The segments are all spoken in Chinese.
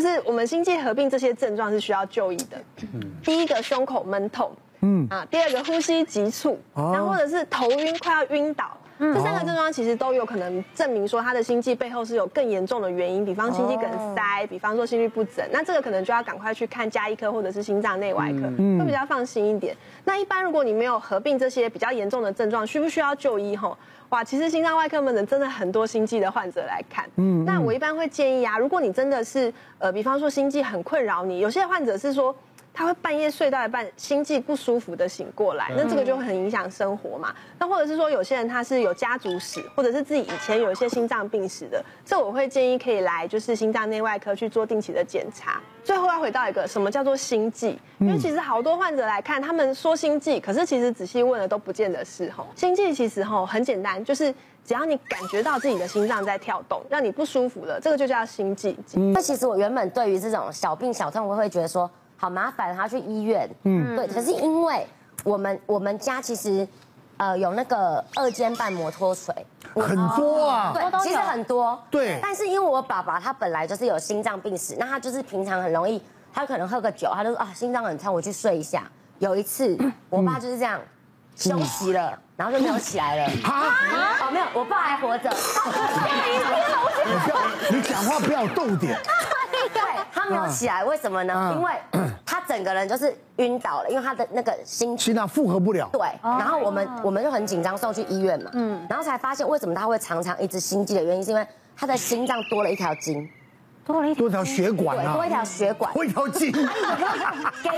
就是我们心悸合并这些症状是需要就医的。嗯，第一个胸口闷痛，嗯啊，第二个呼吸急促，然后或者是头晕快要晕倒。嗯、这三个症状其实都有可能证明说他的心悸背后是有更严重的原因，比方心肌梗塞，比方说心律不整，那这个可能就要赶快去看加医科或者是心脏内外科，会比较放心一点。那一般如果你没有合并这些比较严重的症状，需不需要就医？吼，哇，其实心脏外科门诊真的很多心悸的患者来看。嗯，那我一般会建议啊，如果你真的是呃，比方说心悸很困扰你，有些患者是说。他会半夜睡到一半，心悸不舒服的醒过来，那这个就会很影响生活嘛。那或者是说，有些人他是有家族史，或者是自己以前有一些心脏病史的，这我会建议可以来就是心脏内外科去做定期的检查。最后要回到一个什么叫做心悸，因为其实好多患者来看，他们说心悸，可是其实仔细问了都不见得是吼。心悸其实吼很简单，就是只要你感觉到自己的心脏在跳动，让你不舒服了，这个就叫心悸。那其实我原本对于这种小病小痛，我会觉得说。好麻烦，他去医院。嗯，对。可是因为我们我们家其实，呃，有那个二尖瓣膜脱垂，很多啊。对，其实很多。对。但是因为我爸爸他本来就是有心脏病史，那他就是平常很容易，他可能喝个酒，他就说啊心脏很痛，我去睡一下。有一次，我爸就是这样休息了，然后就没有起来了。啊？哦，没有，我爸还活着。你不要，你讲话不要逗点。没有起来，为什么呢？因为 他整个人就是晕倒了，因为他的那个心心脏负荷不了。对，然后我们我们就很紧张送去医院嘛，嗯，然后才发现为什么他会常常一直心悸的原因，是因为他的心脏多了一条筋，多了一多条血管啊，多一条血管，多一条筋，给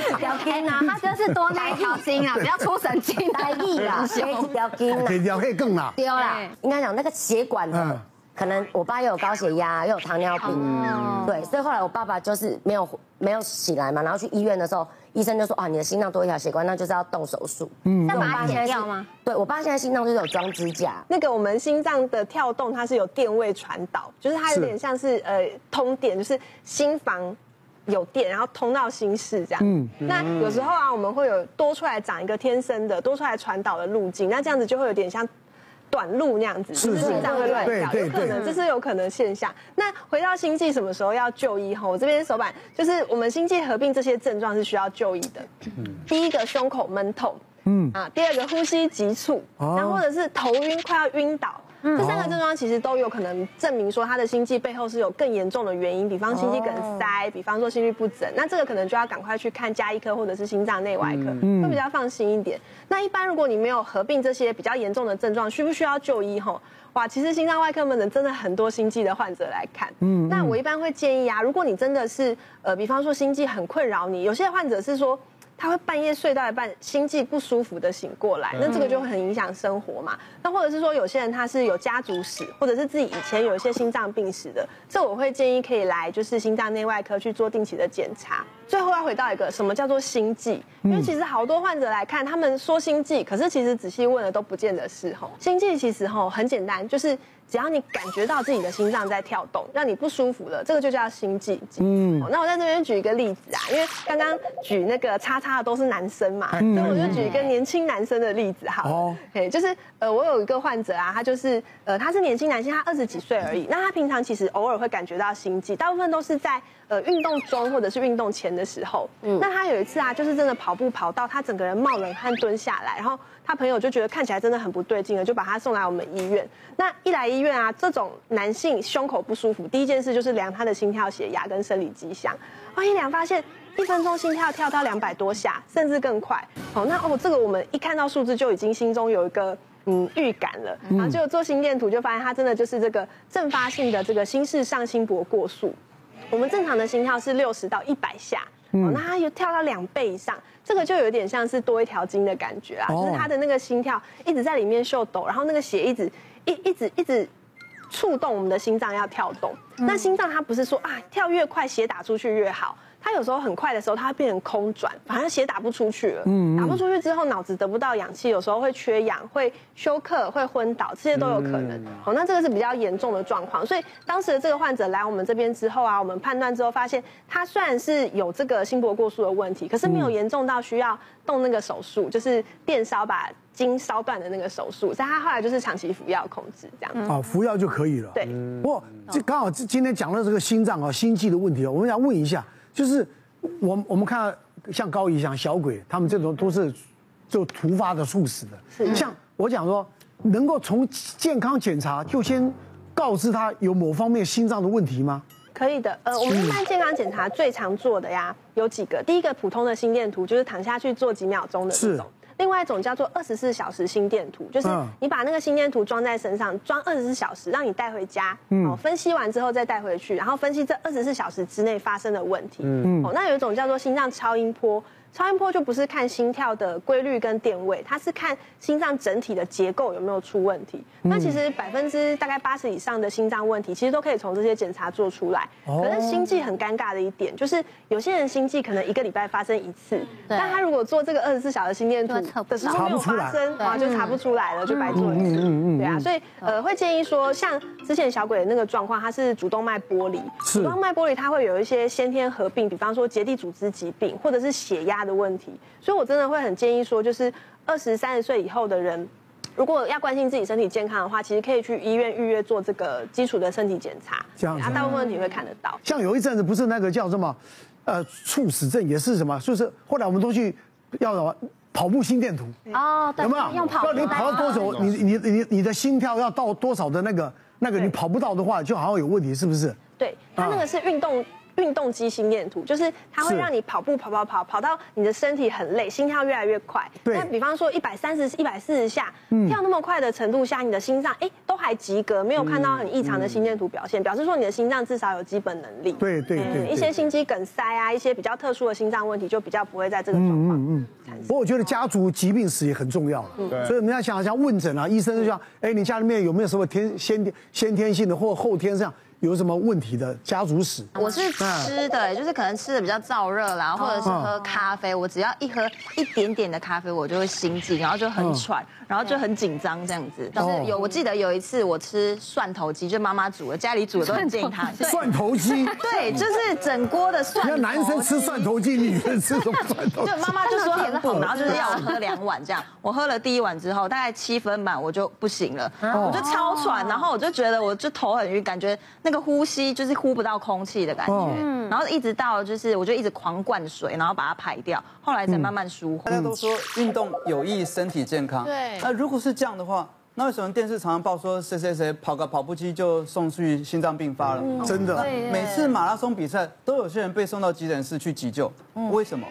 一条筋啊，他就是多那一条筋啊，不要出神经来意啦，给一条筋啊，给条可以更啦，丢啦，应该讲那个血管的。可能我爸又有高血压，又有糖尿病，嗯、对，所以后来我爸爸就是没有没有起来嘛，然后去医院的时候，医生就说啊，你的心脏多一条血管，那就是要动手术。嗯，那我爸现在要吗？对，我爸现在心脏就是有装支架。那个我们心脏的跳动，它是有电位传导，就是它有点像是，是呃通电，就是心房有电，然后通到心室这样。嗯，那有时候啊，我们会有多出来长一个天生的，多出来传导的路径，那这样子就会有点像。短路那样子，就是心脏会乱跳，有可能这是有可能现象。那回到心悸什么时候要就医？哈，我这边手板就是我们心悸合并这些症状是需要就医的。第一个胸口闷痛，嗯啊，第二个呼吸急促，然后或者是头晕快要晕倒。嗯、这三个症状其实都有可能证明说他的心悸背后是有更严重的原因，比方心肌梗塞，哦、比方说心律不整，那这个可能就要赶快去看加医科或者是心脏内外科，嗯、会比较放心一点。那一般如果你没有合并这些比较严重的症状，需不需要就医？吼，哇，其实心脏外科门诊真的很多心悸的患者来看。嗯，那我一般会建议啊，如果你真的是呃，比方说心悸很困扰你，有些患者是说。他会半夜睡到一半，心悸不舒服的醒过来，那这个就会很影响生活嘛。那或者是说，有些人他是有家族史，或者是自己以前有一些心脏病史的，这我会建议可以来就是心脏内外科去做定期的检查。最后要回到一个什么叫做心悸，因为其实好多患者来看，他们说心悸，可是其实仔细问了都不见得是吼。心悸其实吼很简单，就是。只要你感觉到自己的心脏在跳动，让你不舒服了，这个就叫心悸。嗯，那我在这边举一个例子啊，因为刚刚举那个叉叉的都是男生嘛，所以我就举一个年轻男生的例子好了。哦，就是呃，我有一个患者啊，他就是呃，他是年轻男性，他二十几岁而已。那他平常其实偶尔会感觉到心悸，大部分都是在呃运动中或者是运动前的时候。嗯，那他有一次啊，就是真的跑步跑到他整个人冒冷汗蹲下来，然后。他朋友就觉得看起来真的很不对劲了，就把他送来我们医院。那一来医院啊，这种男性胸口不舒服，第一件事就是量他的心跳、血压跟生理迹象。哦，一量发现一分钟心跳跳到两百多下，甚至更快。好，那哦，这个我们一看到数字就已经心中有一个嗯预感了。然后就做心电图，就发现他真的就是这个阵发性的这个心室上心搏过速。我们正常的心跳是六十到一百下。哦，那他又跳到两倍以上，这个就有点像是多一条筋的感觉啊，就是他的那个心跳一直在里面秀抖，然后那个血一直一一直一直触动我们的心脏要跳动。那心脏它不是说啊跳越快血打出去越好。他有时候很快的时候，他会变成空转，反正血打不出去了。嗯，打不出去之后，脑子得不到氧气，有时候会缺氧，会休克，会昏倒，这些都有可能。好，那这个是比较严重的状况。所以当时的这个患者来我们这边之后啊，我们判断之后发现，他虽然是有这个心搏过速的问题，可是没有严重到需要动那个手术，就是电烧把。筋烧断的那个手术，所以他后来就是长期服药控制这样子。啊，服药就可以了。对。不过这刚好今天讲到这个心脏啊、心悸的问题啊，我们想问一下，就是我我们看像高以翔小鬼，他们这种都是就突发的猝死的。是。像我讲说，能够从健康检查就先告知他有某方面心脏的问题吗？可以的，呃，我们一般健康检查最常做的呀，有几个。第一个普通的心电图，就是躺下去做几秒钟的这种。另外一种叫做二十四小时心电图，就是你把那个心电图装在身上，装二十四小时，让你带回家，哦，分析完之后再带回去，然后分析这二十四小时之内发生的问题。哦，那有一种叫做心脏超音波。超音波就不是看心跳的规律跟电位，它是看心脏整体的结构有没有出问题。那其实百分之大概八十以上的心脏问题，其实都可以从这些检查做出来。可是心悸很尴尬的一点，就是有些人心悸可能一个礼拜发生一次，但他如果做这个二十四小时心电图的时候没有发生，啊，就查不出来了，就白做一次。对啊，所以呃会建议说，像之前小鬼的那个状况，他是主动脉剥离，主动脉剥离它会有一些先天合并，比方说结缔组织疾病或者是血压的问题，所以我真的会很建议说，就是二十三十岁以后的人，如果要关心自己身体健康的话，其实可以去医院预约做这个基础的身体检查，这样子，大部分问题会看得到。像有一阵子不是那个叫什么，呃，猝死症也是什么，就是后来我们都去要什么跑步心电图哦，有没有？用跑，你跑到多久，你你你你的心跳要到多少的那个那个，你跑不到的话，就好像有问题，是不是？对，它那个是运动。运动肌心电图就是它会让你跑步跑跑跑跑到你的身体很累，心跳越来越快。对。那比方说一百三十、一百四十下，跳那么快的程度下，你的心脏哎都还及格，没有看到很异常的心电图表现，表示说你的心脏至少有基本能力。对对对。一些心肌梗塞啊，一些比较特殊的心脏问题就比较不会在这个状况。嗯嗯。不过我觉得家族疾病史也很重要。对。所以我们要想想问诊啊，医生就像哎，你家里面有没有什么天先天先天性的或后天这样？有什么问题的家族史？我是吃的，就是可能吃的比较燥热啦，或者是喝咖啡。我只要一喝一点点的咖啡，我就会心悸，然后就很喘，然后就很紧张这样子。但是有，我记得有一次我吃蒜头鸡，就妈妈煮的，家里煮的都很健康。蒜头鸡？对，就是整锅的蒜头。那男生吃蒜头鸡，女生吃什么蒜头？就妈妈就说很补，然后就是要我喝两碗这样。我喝了第一碗之后，大概七分满我就不行了，我就超喘，然后我就觉得我就头很晕，感觉那。那个呼吸就是呼不到空气的感觉，嗯，然后一直到就是我就一直狂灌水，然后把它排掉，后来才慢慢舒缓。大家都说运动有益身体健康，对。那如果是这样的话，那为什么电视常常报说谁谁谁跑个跑步机就送去心脏病发了？真的，每次马拉松比赛都有些人被送到急诊室去急救，为什么？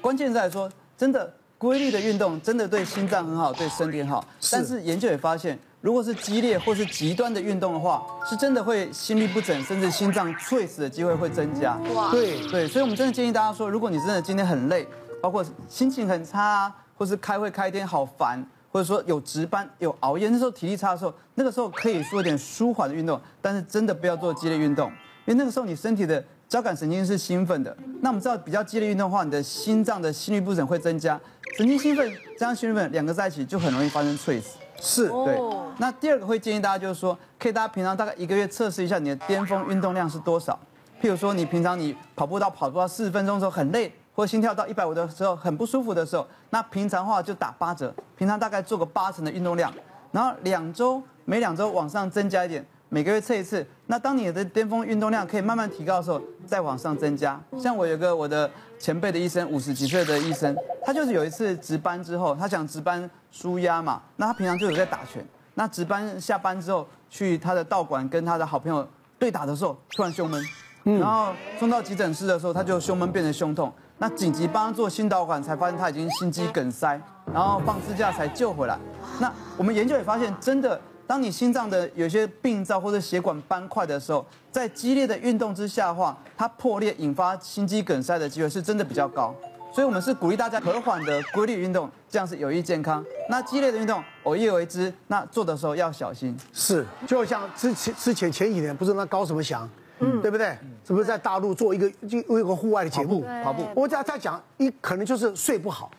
关键在说，真的规律的运动真的对心脏很好，对身体很好，但是研究也发现。如果是激烈或是极端的运动的话，是真的会心律不整，甚至心脏猝死的机会会增加。哇，对对，所以我们真的建议大家说，如果你真的今天很累，包括心情很差啊，或是开会开一天好烦，或者说有值班有熬夜，那时候体力差的时候，那个时候可以做点舒缓的运动，但是真的不要做激烈运动，因为那个时候你身体的交感神经是兴奋的。那我们知道比较激烈运动的话，你的心脏的心律不整会增加，神经兴奋加上心律不整两个在一起就很容易发生猝死。是对，那第二个会建议大家就是说，可以大家平常大概一个月测试一下你的巅峰运动量是多少。譬如说，你平常你跑步到跑步到四十分钟的时候很累，或者心跳到一百五的时候很不舒服的时候，那平常的话就打八折，平常大概做个八成的运动量，然后两周每两周往上增加一点。每个月测一次，那当你的巅峰运动量可以慢慢提高的时候，再往上增加。像我有个我的前辈的医生，五十几岁的医生，他就是有一次值班之后，他想值班舒压嘛，那他平常就有在打拳，那值班下班之后去他的道馆跟他的好朋友对打的时候，突然胸闷，然后送到急诊室的时候，他就胸闷变成胸痛，那紧急帮他做心导管，才发现他已经心肌梗塞，然后放支架才救回来。那我们研究也发现，真的。当你心脏的有些病灶或者血管斑块的时候，在激烈的运动之下的话，它破裂引发心肌梗塞的机会是真的比较高。所以，我们是鼓励大家和缓的规律运动，这样是有益健康。那激烈的运动偶一为之，那做的时候要小心。是，就像之前之前前几年不是那高什么翔，嗯，对不对？是不是在大陆做一个就一个户外的节目跑步？我在在讲，一可能就是睡不好，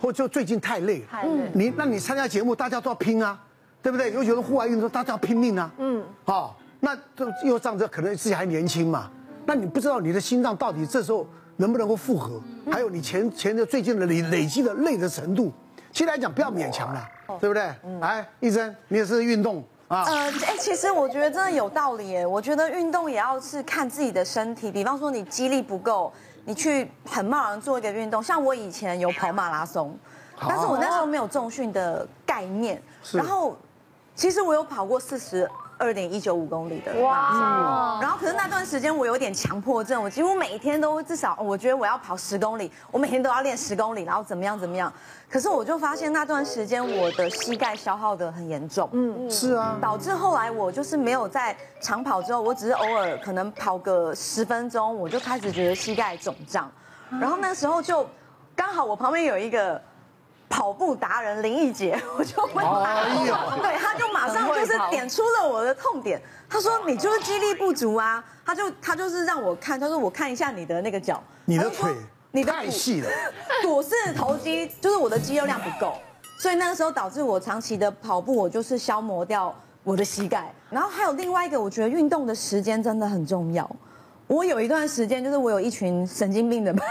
或就最近太累。太累。你那你参加节目，大家都要拼啊。对不对？尤其是户外运动，大家要拼命啊。嗯。好，那这又仗着可能自己还年轻嘛，那你不知道你的心脏到底这时候能不能够负荷，还有你前前的最近的累累积的累的程度。其实来讲，不要勉强了。对不对？来，医生，你也是运动啊？呃，哎，其实我觉得真的有道理耶。我觉得运动也要是看自己的身体，比方说你肌力不够，你去很贸然做一个运动。像我以前有跑马拉松，但是我那时候没有重训的概念，然后其实我有跑过四十。二点一九五公里的哇，然后可是那段时间我有点强迫症，我几乎每天都至少，我觉得我要跑十公里，我每天都要练十公里，然后怎么样怎么样。可是我就发现那段时间我的膝盖消耗得很严重，嗯，是啊，导致后来我就是没有在长跑之后，我只是偶尔可能跑个十分钟，我就开始觉得膝盖肿胀，然后那时候就刚好我旁边有一个。跑步达人林奕杰，我就问他，对，他就马上就是点出了我的痛点。他说：“你就是肌力不足啊。”他就他就是让我看，他说：“我看一下你的那个脚，你的腿，你的太细了，股四头肌就是我的肌肉量不够，所以那个时候导致我长期的跑步，我就是消磨掉我的膝盖。然后还有另外一个，我觉得运动的时间真的很重要。”我有一段时间，就是我有一群神经病的朋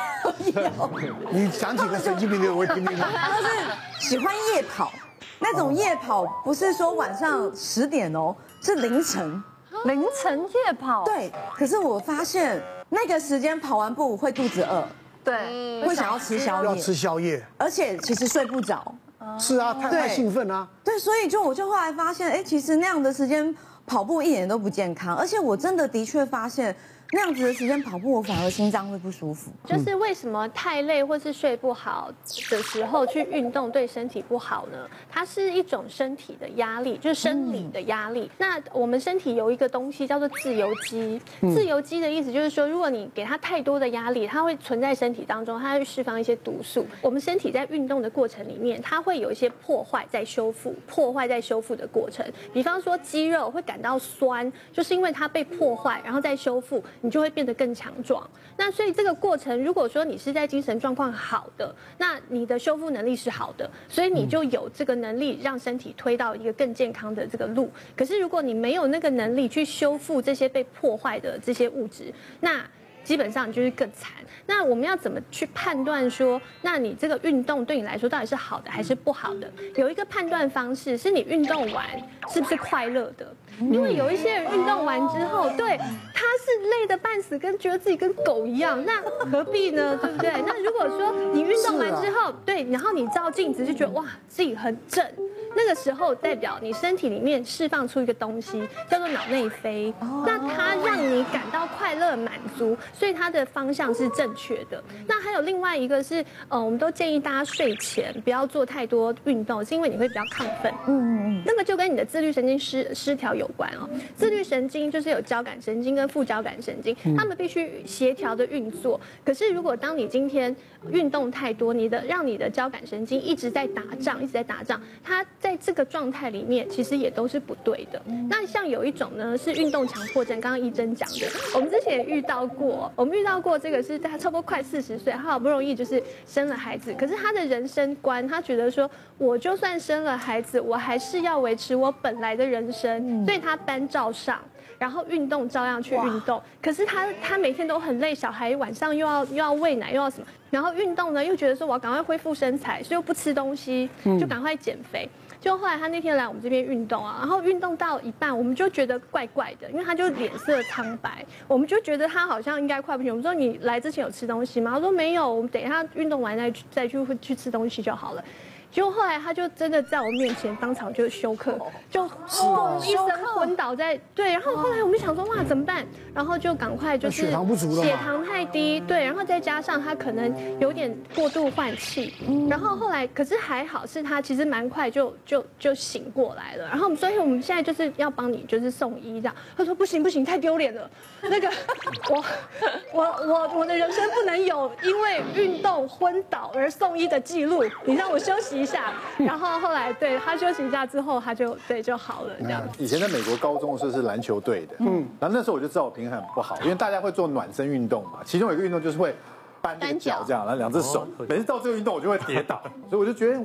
友。你讲几个神经病的，我也听听。他是喜欢夜跑，那种夜跑不是说晚上十点哦，是凌晨。凌晨夜跑。对，可是我发现那个时间跑完步会肚子饿，对，会想要吃宵夜。要吃宵夜，而且其实睡不着。是啊，太太兴奋啊。对，所以就我就后来发现，哎，其实那样的时间跑步一点都不健康，而且我真的的确发现。那样子的时间跑步，我反而心脏会不舒服。就是为什么太累或是睡不好的时候去运动对身体不好呢？它是一种身体的压力，就是生理的压力。那我们身体有一个东西叫做自由基，自由基的意思就是说，如果你给它太多的压力，它会存在身体当中，它会释放一些毒素。我们身体在运动的过程里面，它会有一些破坏在修复，破坏在修复的过程。比方说肌肉会感到酸，就是因为它被破坏，然后再修复。你就会变得更强壮。那所以这个过程，如果说你是在精神状况好的，那你的修复能力是好的，所以你就有这个能力让身体推到一个更健康的这个路。可是如果你没有那个能力去修复这些被破坏的这些物质，那基本上就是更惨。那我们要怎么去判断说，那你这个运动对你来说到底是好的还是不好的？有一个判断方式是你运动完是不是快乐的？因为有一些人运动完之后，对，他是累得半死，跟觉得自己跟狗一样，那何必呢？对不对？那如果说你运动完之后，对，然后你照镜子就觉得哇，自己很正。那个时候代表你身体里面释放出一个东西，叫做脑内啡。那它让你感到快乐满足，所以它的方向是正确的。那还有另外一个是，呃，我们都建议大家睡前不要做太多运动，是因为你会比较亢奋。嗯嗯嗯。那个就跟你的自律神经失失调有关哦。自律神经就是有交感神经跟副交感神经，他们必须协调的运作。可是如果当你今天运动太多，你的让你的交感神经一直在打仗，一直在打仗，它在这个状态里面，其实也都是不对的。那像有一种呢，是运动强迫症。刚刚一真讲的，我们之前也遇到过。我们遇到过这个是他差不多快四十岁，他好不容易就是生了孩子，可是他的人生观，他觉得说，我就算生了孩子，我还是要维持我本来的人生，所以他班照上。然后运动照样去运动，可是他他每天都很累，小孩晚上又要又要喂奶又要什么，然后运动呢又觉得说我要赶快恢复身材，所以又不吃东西，就赶快减肥。就后来他那天来我们这边运动啊，然后运动到一半，我们就觉得怪怪的，因为他就脸色苍白，我们就觉得他好像应该快不行。我们说你来之前有吃东西吗？他说没有，我们等一下运动完再去再去去吃东西就好了。结果后来他就真的在我面前当场就休克，就轰一声昏倒在对，然后后来我们想说哇怎么办？然后就赶快就是血糖不足了，血糖太低，对，然后再加上他可能有点过度换气，然后后来可是还好是他其实蛮快就就就醒过来了，然后所以我们现在就是要帮你就是送医这样，他说不行不行太丢脸了，那个我我我我的人生不能有因为运动昏倒而送医的记录，你让我休息一下，然后后来对他休息一下之后，他就对就好了这样。以前在美国高中的时候是篮球队的，嗯，然后那时候我就知道我平衡很不好，因为大家会做暖身运动嘛，其中有一个运动就是会搬这个脚这样，然后两只手，每次到这个运动我就会跌倒，所以我就觉得，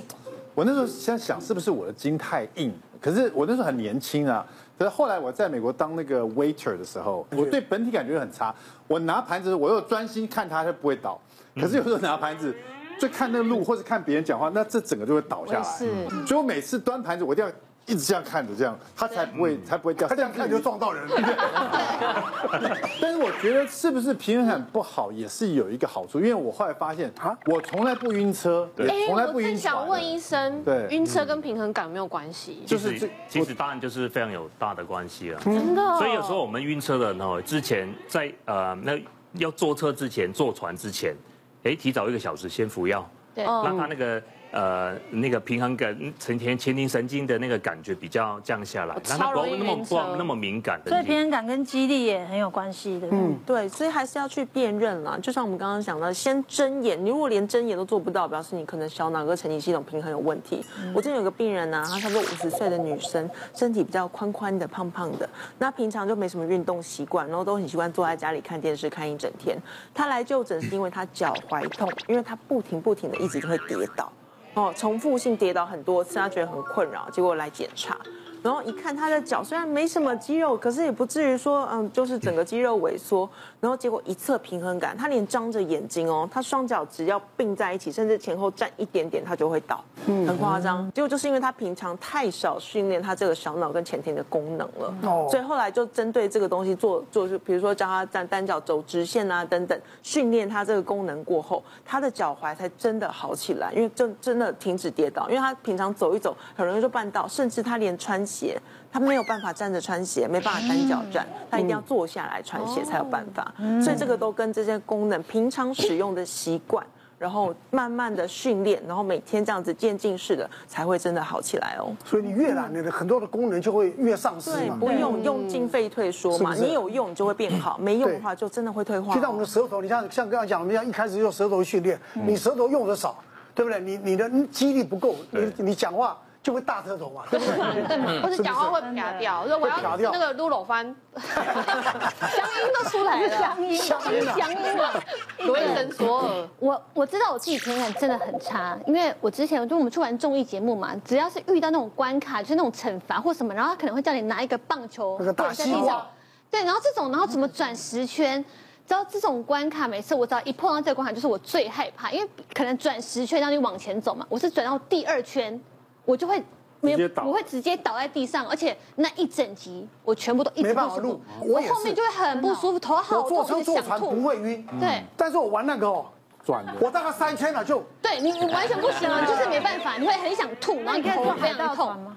我那时候现在想是不是我的筋太硬，可是我那时候很年轻啊，可是后来我在美国当那个 waiter 的时候，我对本体感觉很差，我拿盘子我又专心看它就不会倒，可是有时候拿盘子。就看那个路或者看别人讲话，那这整个就会倒下来。是，所以我每次端盘子，我一定要。一直这样看着，这样他才不会才不会掉。他这样看就撞到人了。但是我觉得是不是平衡感不好也是有一个好处，因为我后来发现啊，我从来不晕车，对，从来不晕想问医生，对，晕车跟平衡感有没有关系？就是这，其实当然就是非常有大的关系了。真的。所以有时候我们晕车的人哦，之前在呃那要坐车之前，坐船之前，哎，提早一个小时先服药，对，让他那个。呃，那个平衡感、前前前庭神经的那个感觉比较降下来，让它不会那么不那么敏感的。所以平衡感跟肌力也很有关系的。嗯，对，所以还是要去辨认啦。就像我们刚刚讲的，先睁眼，你如果连睁眼都做不到，表示你可能小脑跟神经系统平衡有问题。嗯、我之前有个病人呢、啊，她差不多五十岁的女生，身体比较宽宽的、胖胖的，那平常就没什么运动习惯，然后都很习惯坐在家里看电视看一整天。她来就诊是因为她脚踝痛，因为她不停不停的一直就会跌倒。哦，重复性跌倒很多次，他觉得很困扰，结果来检查。然后一看他的脚虽然没什么肌肉，可是也不至于说嗯，就是整个肌肉萎缩。然后结果一侧平衡感，他连张着眼睛哦，他双脚只要并在一起，甚至前后站一点点，他就会倒，嗯很夸张。结果就是因为他平常太少训练他这个小脑跟前庭的功能了，哦所以后来就针对这个东西做做，就比如说教他站单脚走直线啊等等，训练他这个功能过后，他的脚踝才真的好起来，因为真真的停止跌倒，因为他平常走一走很容易就绊倒，甚至他连穿。鞋，他没有办法站着穿鞋，没办法单脚站，他一定要坐下来穿鞋才有办法。所以这个都跟这些功能、平常使用的习惯，然后慢慢的训练，然后每天这样子渐进式的，才会真的好起来哦。所以你越懒，你的很多的功能就会越丧失嘛。对，不用用进废退说嘛，你有用你就会变好，没用的话就真的会退化。就像我们的舌头，你像像刚刚讲，我们要一开始用舌头训练，你舌头用的少，对不对？你你的肌力不够，你你讲话。就会大舌头嘛，对不对？或者讲话会嗲掉，说我要那个撸搂翻，乡音都出来了，乡音，乡音，乡音。嘛，罗一声说，我我知道我自己平衡感真的很差，因为我之前就我们出完综艺节目嘛，只要是遇到那种关卡，就是那种惩罚或什么，然后他可能会叫你拿一个棒球那个大西瓜，对，然后这种，然后怎么转十圈，知道这种关卡，每次我只要一碰到这个关卡，就是我最害怕，因为可能转十圈让你往前走嘛，我是转到第二圈。我就会没有，我会直接倒在地上，而且那一整集我全部都一直没办法录，我后面就会很不舒服，头好痛，坐车坐船不会晕，对，但是我玩那个哦，转的，我大概三圈了就，对你你完全不行了，就是没办法，你会很想吐，然后你头非常痛。吗？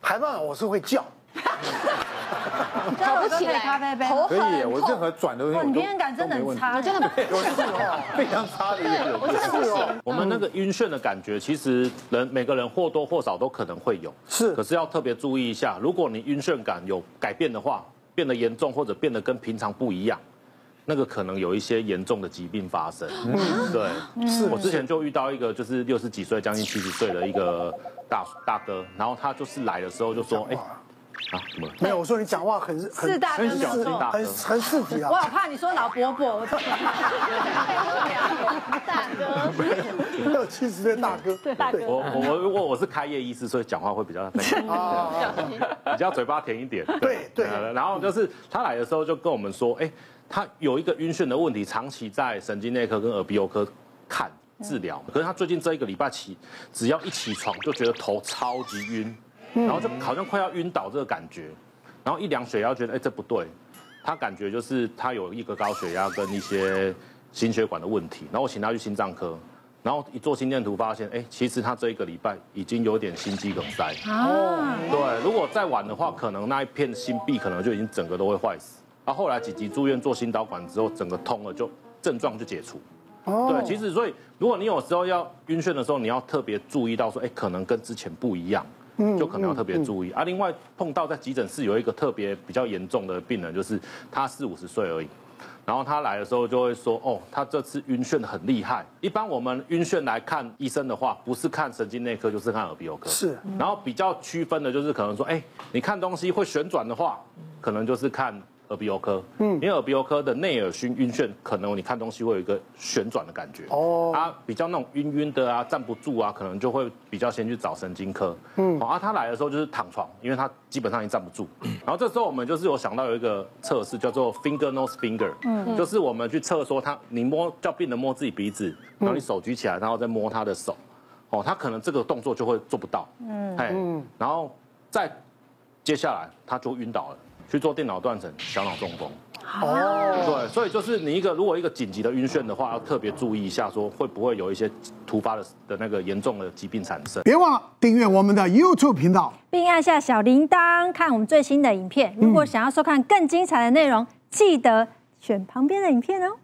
海盗我是会叫。跑不起来，头可以，我任何转的东西，你平衡感真的很差，真的有 事哦，非常差的一个。我真的不行。我们那个晕眩的感觉，其实人每个人或多或少都可能会有，是。可是要特别注意一下，如果你晕眩感有改变的话，变得严重或者变得跟平常不一样，那个可能有一些严重的疾病发生。对，是我之前就遇到一个就是六十几岁将近七十岁的一个大大哥，然后他就是来的时候就说，哎。啊，没有，我说你讲话很很四大哥，很很刺激啊！我好怕你说老伯伯，我 大哥，没有七十岁大哥，对大哥，我我我我是开业医师，所以讲话会比较 比较嘴巴甜一点，对对。然后就是他来的时候就跟我们说，哎，他有一个晕眩的问题，长期在神经内科跟耳鼻喉科看治疗，可是他最近这一个礼拜起，只要一起床就觉得头超级晕。然后就好像快要晕倒这个感觉，然后一量血压觉得哎，这不对，他感觉就是他有一个高血压跟一些心血管的问题，然后我请他去心脏科，然后一做心电图发现哎，其实他这一个礼拜已经有点心肌梗塞。哦，对，如果再晚的话，可能那一片心壁可能就已经整个都会坏死，然后后来几集住院做心导管之后，整个通了就症状就解除，哦，对，其实所以如果你有时候要晕眩的时候，你要特别注意到说哎，可能跟之前不一样。就可能要特别注意啊。另外碰到在急诊室有一个特别比较严重的病人，就是他四五十岁而已，然后他来的时候就会说，哦，他这次晕眩很厉害。一般我们晕眩来看医生的话，不是看神经内科就是看耳鼻喉科。是。然后比较区分的就是可能说，哎，你看东西会旋转的话，可能就是看耳鼻喉科，嗯，因为耳鼻喉科的内耳熏晕眩，可能你看东西会有一个旋转的感觉，哦，啊，比较那种晕晕的啊，站不住啊，可能就会比较先去找神经科，嗯，啊，他来的时候就是躺床，因为他基本上已经站不住，然后这时候我们就是有想到有一个测试叫做 finger nose finger，嗯，就是我们去测说他，你摸叫病人摸自己鼻子，然后你手举起来，然后再摸他的手，哦，他可能这个动作就会做不到，嗯，哎，然后再接下来他就晕倒了。去做电脑断层、小脑中风。哦，对，所以就是你一个如果一个紧急的晕眩的话，要特别注意一下，说会不会有一些突发的的那个严重的疾病产生。别忘了订阅我们的 YouTube 频道，并按下小铃铛看我们最新的影片。如果想要收看更精彩的内容，记得选旁边的影片哦。